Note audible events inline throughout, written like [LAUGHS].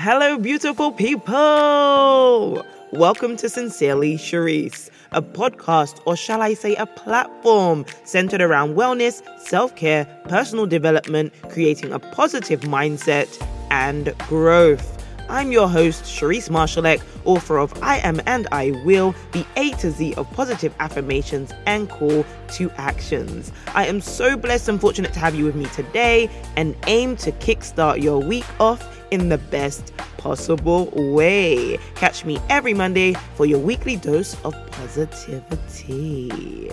Hello, beautiful people! Welcome to Sincerely Sherrise, a podcast, or shall I say, a platform centered around wellness, self care, personal development, creating a positive mindset, and growth. I'm your host, Sherrise Marshalleck, author of I Am and I Will, the A to Z of positive affirmations and call to actions. I am so blessed and fortunate to have you with me today and aim to kickstart your week off in the best possible way. Catch me every Monday for your weekly dose of positivity.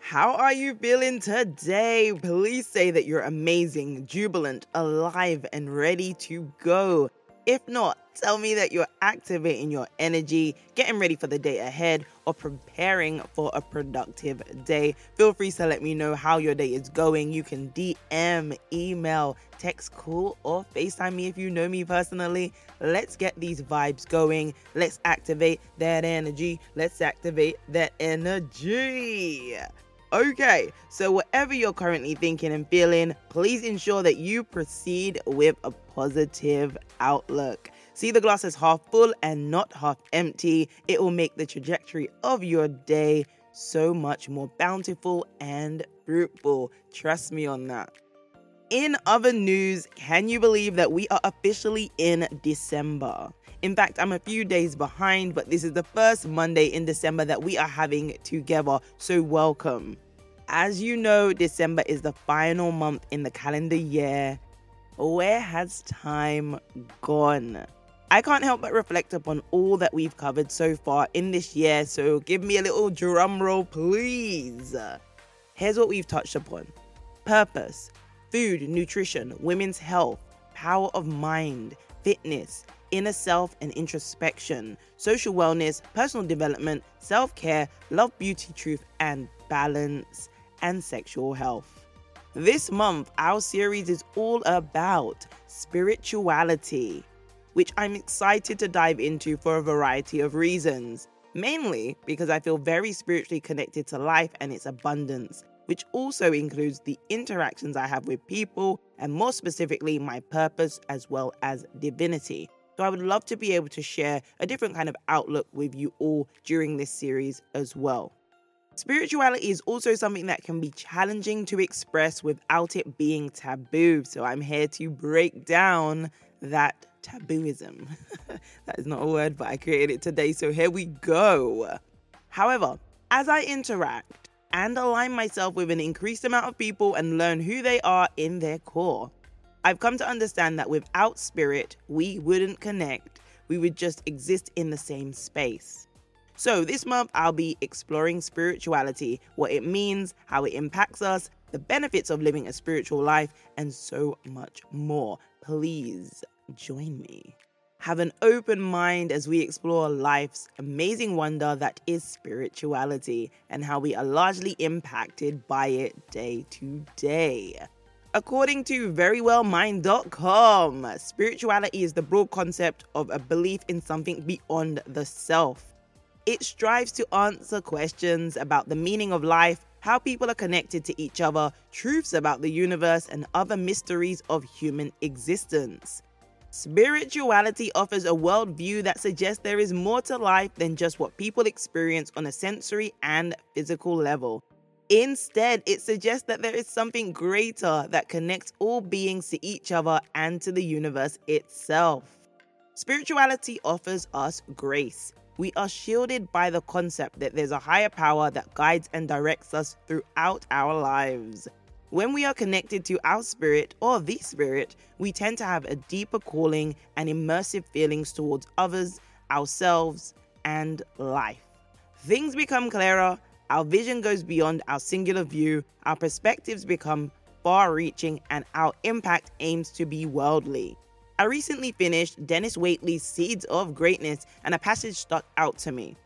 How are you feeling today? Please say that you're amazing, jubilant, alive, and ready to go. If not, tell me that you're activating your energy, getting ready for the day ahead, or preparing for a productive day. Feel free to let me know how your day is going. You can DM, email, text, call, or FaceTime me if you know me personally. Let's get these vibes going. Let's activate that energy. Let's activate that energy. Okay, so whatever you're currently thinking and feeling, please ensure that you proceed with a positive outlook. See the glass as half full and not half empty. It will make the trajectory of your day so much more bountiful and fruitful. Trust me on that. In other news, can you believe that we are officially in December? In fact, I'm a few days behind, but this is the first Monday in December that we are having together, so welcome. As you know, December is the final month in the calendar year. Where has time gone? I can't help but reflect upon all that we've covered so far in this year, so give me a little drum roll, please. Here's what we've touched upon purpose, food, nutrition, women's health, power of mind, fitness, inner self and introspection, social wellness, personal development, self care, love, beauty, truth, and balance and sexual health. This month, our series is all about spirituality, which I'm excited to dive into for a variety of reasons. Mainly because I feel very spiritually connected to life and its abundance, which also includes the interactions I have with people and more specifically my purpose as well as divinity. So I would love to be able to share a different kind of outlook with you all during this series as well. Spirituality is also something that can be challenging to express without it being taboo. So I'm here to break down that tabooism. [LAUGHS] that is not a word, but I created it today. So here we go. However, as I interact and align myself with an increased amount of people and learn who they are in their core, I've come to understand that without spirit, we wouldn't connect. We would just exist in the same space. So, this month I'll be exploring spirituality, what it means, how it impacts us, the benefits of living a spiritual life, and so much more. Please join me. Have an open mind as we explore life's amazing wonder that is spirituality and how we are largely impacted by it day to day. According to verywellmind.com, spirituality is the broad concept of a belief in something beyond the self. It strives to answer questions about the meaning of life, how people are connected to each other, truths about the universe, and other mysteries of human existence. Spirituality offers a worldview that suggests there is more to life than just what people experience on a sensory and physical level. Instead, it suggests that there is something greater that connects all beings to each other and to the universe itself. Spirituality offers us grace we are shielded by the concept that there's a higher power that guides and directs us throughout our lives. When we are connected to our spirit or the spirit, we tend to have a deeper calling and immersive feelings towards others, ourselves, and life. Things become clearer, our vision goes beyond our singular view, our perspectives become far reaching, and our impact aims to be worldly. I recently finished Dennis Waitley's Seeds of Greatness, and a passage stuck out to me.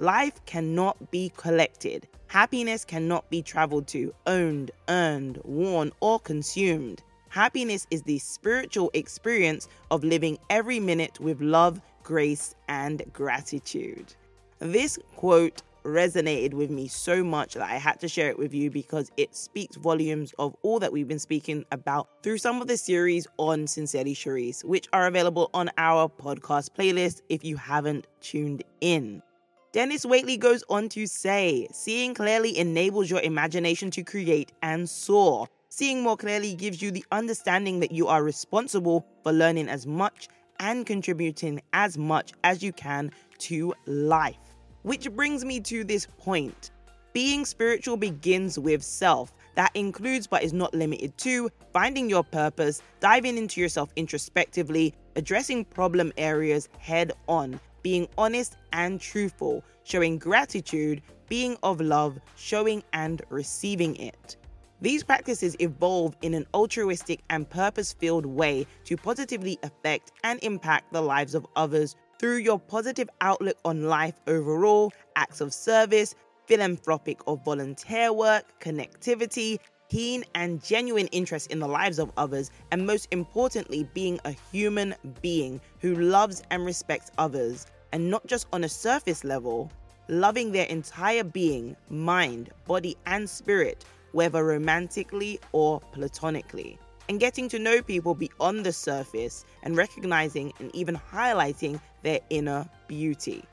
Life cannot be collected. Happiness cannot be traveled to, owned, earned, worn, or consumed. Happiness is the spiritual experience of living every minute with love, grace, and gratitude. This quote resonated with me so much that I had to share it with you because it speaks volumes of all that we've been speaking about through some of the series on Sincerely Sherrise, which are available on our podcast playlist if you haven't tuned in. Dennis Waitley goes on to say, seeing clearly enables your imagination to create and soar. Seeing more clearly gives you the understanding that you are responsible for learning as much and contributing as much as you can to life. Which brings me to this point. Being spiritual begins with self. That includes, but is not limited to, finding your purpose, diving into yourself introspectively, addressing problem areas head on, being honest and truthful, showing gratitude, being of love, showing and receiving it. These practices evolve in an altruistic and purpose filled way to positively affect and impact the lives of others through your positive outlook on life overall, acts of service, philanthropic or volunteer work, connectivity, keen and genuine interest in the lives of others, and most importantly, being a human being who loves and respects others, and not just on a surface level, loving their entire being, mind, body, and spirit, whether romantically or platonically and getting to know people beyond the surface and recognizing and even highlighting their inner beauty.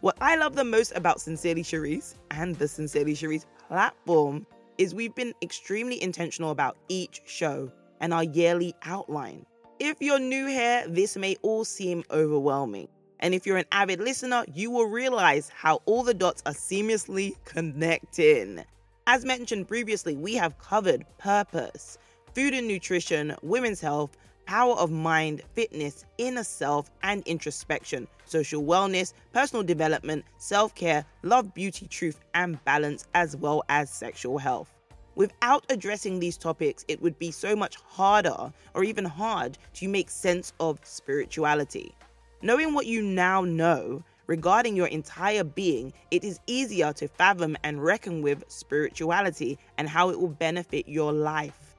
What I love the most about Sincerely Sherrise and the Sincerely Sherrise platform is we've been extremely intentional about each show and our yearly outline. If you're new here, this may all seem overwhelming. And if you're an avid listener, you will realize how all the dots are seamlessly connecting. As mentioned previously, we have covered purpose, food and nutrition, women's health, power of mind, fitness, inner self, and introspection, social wellness, personal development, self care, love, beauty, truth, and balance, as well as sexual health. Without addressing these topics, it would be so much harder or even hard to make sense of spirituality. Knowing what you now know regarding your entire being, it is easier to fathom and reckon with spirituality and how it will benefit your life.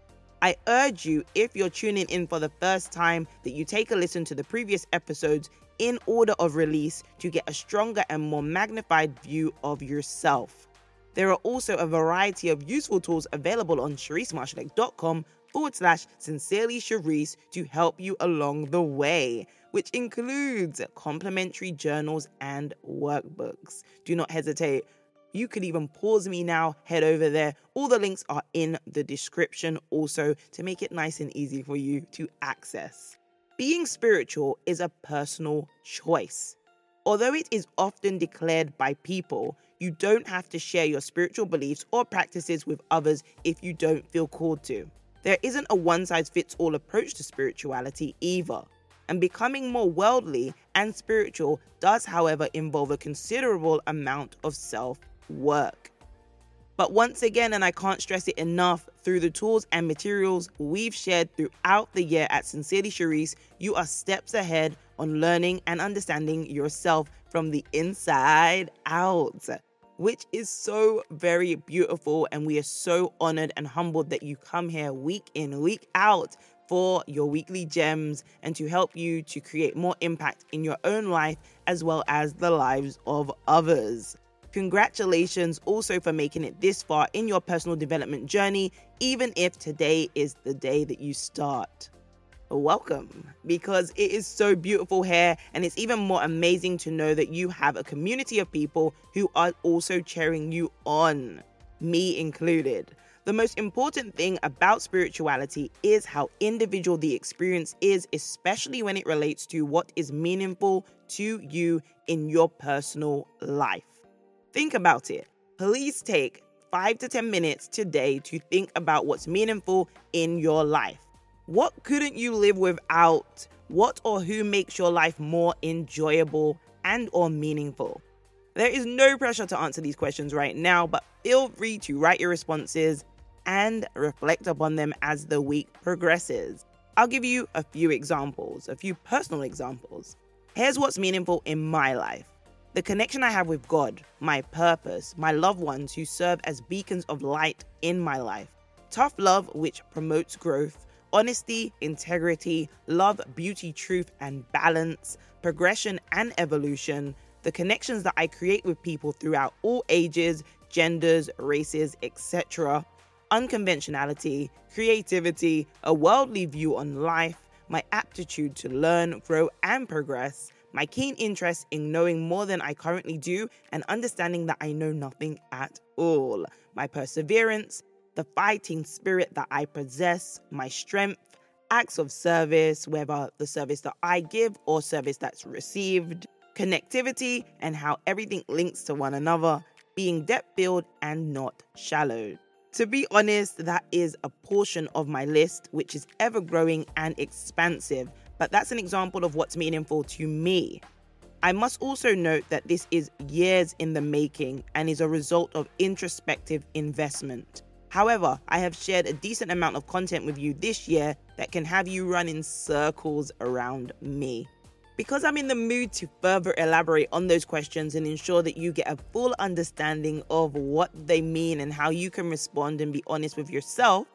I urge you, if you're tuning in for the first time, that you take a listen to the previous episodes in order of release to get a stronger and more magnified view of yourself. There are also a variety of useful tools available on SherriseMarshalleck.com forward slash sincerely Sherrise to help you along the way, which includes complimentary journals and workbooks. Do not hesitate you could even pause me now, head over there. All the links are in the description also to make it nice and easy for you to access. Being spiritual is a personal choice. Although it is often declared by people, you don't have to share your spiritual beliefs or practices with others if you don't feel called to. There isn't a one size fits all approach to spirituality either. And becoming more worldly and spiritual does, however, involve a considerable amount of self work. But once again, and I can't stress it enough, through the tools and materials we've shared throughout the year at Sincerely Sherrise, you are steps ahead on learning and understanding yourself from the inside out, which is so very beautiful. And we are so honored and humbled that you come here week in, week out for your weekly gems and to help you to create more impact in your own life as well as the lives of others. Congratulations also for making it this far in your personal development journey, even if today is the day that you start. Welcome, because it is so beautiful here, and it's even more amazing to know that you have a community of people who are also cheering you on, me included. The most important thing about spirituality is how individual the experience is, especially when it relates to what is meaningful to you in your personal life. Think about it. Please take five to 10 minutes today to think about what's meaningful in your life. What couldn't you live without? What or who makes your life more enjoyable and or meaningful? There is no pressure to answer these questions right now, but feel free to write your responses and reflect upon them as the week progresses. I'll give you a few examples, a few personal examples. Here's what's meaningful in my life. The connection I have with God, my purpose, my loved ones who serve as beacons of light in my life. Tough love, which promotes growth, honesty, integrity, love, beauty, truth, and balance, progression and evolution, the connections that I create with people throughout all ages, genders, races, etc., unconventionality, creativity, a worldly view on life, my aptitude to learn, grow, and progress, my keen interest in knowing more than I currently do, and understanding that I know nothing at all, my perseverance, the fighting spirit that I possess, my strength, acts of service, whether the service that I give or service that's received, connectivity, and how everything links to one another, being depth filled and not shallow. To be honest, that is a portion of my list, which is ever growing and expansive, but that's an example of what's meaningful to me. I must also note that this is years in the making and is a result of introspective investment. However, I have shared a decent amount of content with you this year that can have you run in circles around me. Because I'm in the mood to further elaborate on those questions and ensure that you get a full understanding of what they mean and how you can respond and be honest with yourself,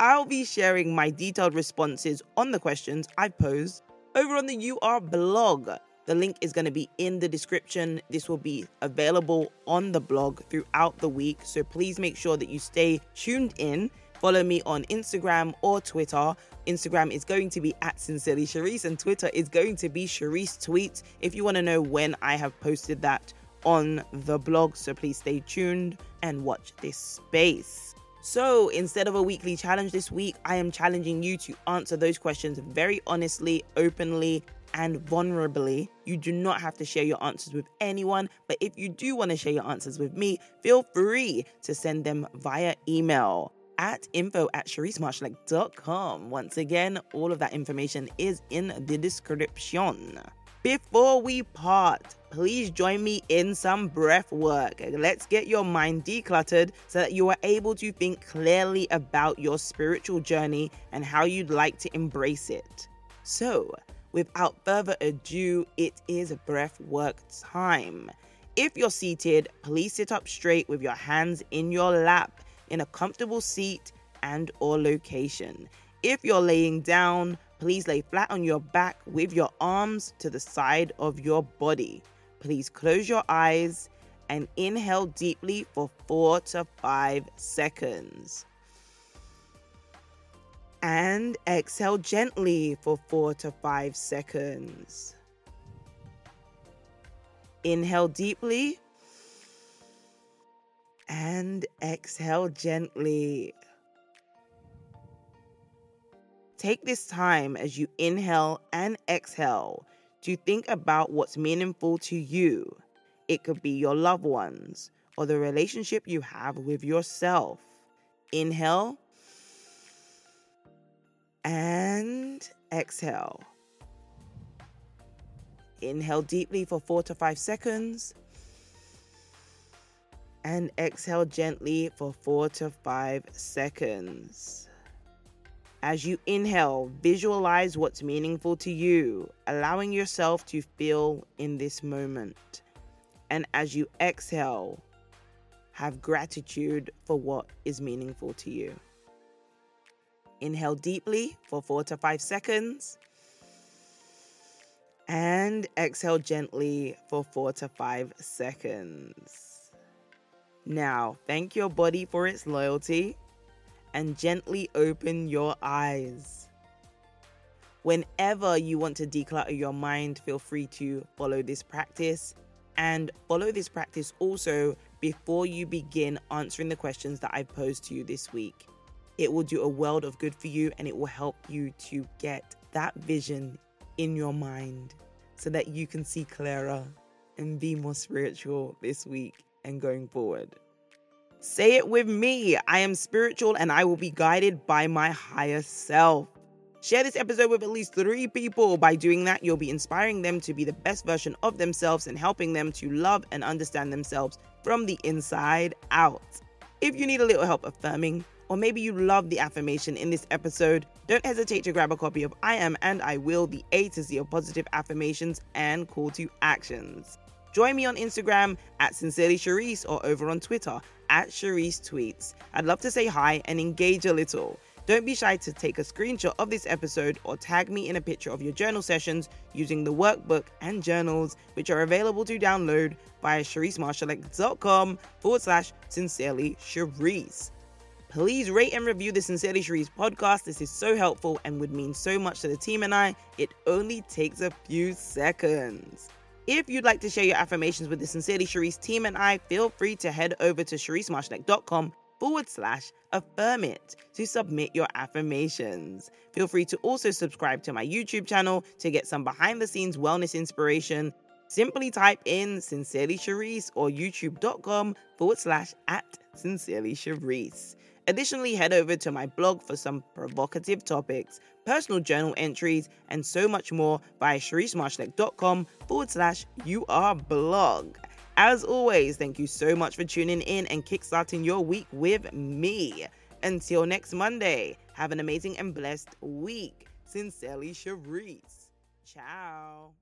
I'll be sharing my detailed responses on the questions I posed over on the UR blog. The link is going to be in the description. This will be available on the blog throughout the week. So please make sure that you stay tuned in Follow me on Instagram or Twitter. Instagram is going to be at Sincerely Sherrise, and Twitter is going to be Sherrise Tweets if you want to know when I have posted that on the blog. So please stay tuned and watch this space. So instead of a weekly challenge this week, I am challenging you to answer those questions very honestly, openly, and vulnerably. You do not have to share your answers with anyone, but if you do want to share your answers with me, feel free to send them via email at info at sherrisemarshalleck.com. Once again, all of that information is in the description. Before we part, please join me in some breath work. Let's get your mind decluttered so that you are able to think clearly about your spiritual journey and how you'd like to embrace it. So, without further ado, it is breath work time. If you're seated, please sit up straight with your hands in your lap in a comfortable seat and or location. If you're laying down, please lay flat on your back with your arms to the side of your body. Please close your eyes and inhale deeply for 4 to 5 seconds. And exhale gently for 4 to 5 seconds. Inhale deeply and exhale gently. Take this time as you inhale and exhale to think about what's meaningful to you. It could be your loved ones or the relationship you have with yourself. Inhale and exhale. Inhale deeply for four to five seconds and exhale gently for four to five seconds. As you inhale, visualize what's meaningful to you, allowing yourself to feel in this moment. And as you exhale, have gratitude for what is meaningful to you. Inhale deeply for four to five seconds. And exhale gently for four to five seconds. Now, thank your body for its loyalty and gently open your eyes. Whenever you want to declutter your mind, feel free to follow this practice and follow this practice also before you begin answering the questions that I've posed to you this week. It will do a world of good for you and it will help you to get that vision in your mind so that you can see clearer and be more spiritual this week and going forward. Say it with me I am spiritual and I will be guided by my higher self. Share this episode with at least three people. By doing that, you'll be inspiring them to be the best version of themselves and helping them to love and understand themselves from the inside out. If you need a little help affirming, or maybe you love the affirmation in this episode, don't hesitate to grab a copy of I Am and I Will, the A to Z of positive affirmations and call to actions. Join me on Instagram at Sincerely Sherrise or over on Twitter at Sherrise Tweets. I'd love to say hi and engage a little. Don't be shy to take a screenshot of this episode or tag me in a picture of your journal sessions using the workbook and journals, which are available to download via SherriseMarshalleck.com forward slash sincerely Sherrise. Please rate and review the Sincerely Sherrise podcast. This is so helpful and would mean so much to the team and I. It only takes a few seconds. If you'd like to share your affirmations with the Sincerely Sherrise team and I, feel free to head over to SherriseMarshalleck.com forward slash affirm it to submit your affirmations. Feel free to also subscribe to my YouTube channel to get some behind the scenes wellness inspiration. Simply type in Sincerely Sherrise or youtube.com forward slash at Sincerely Sherrise. Additionally, head over to my blog for some provocative topics, personal journal entries, and so much more via SherriseMarshalleck.com forward slash UR blog. As always, thank you so much for tuning in and kickstarting your week with me. Until next Monday, have an amazing and blessed week. Sincerely, Sherrise. Ciao.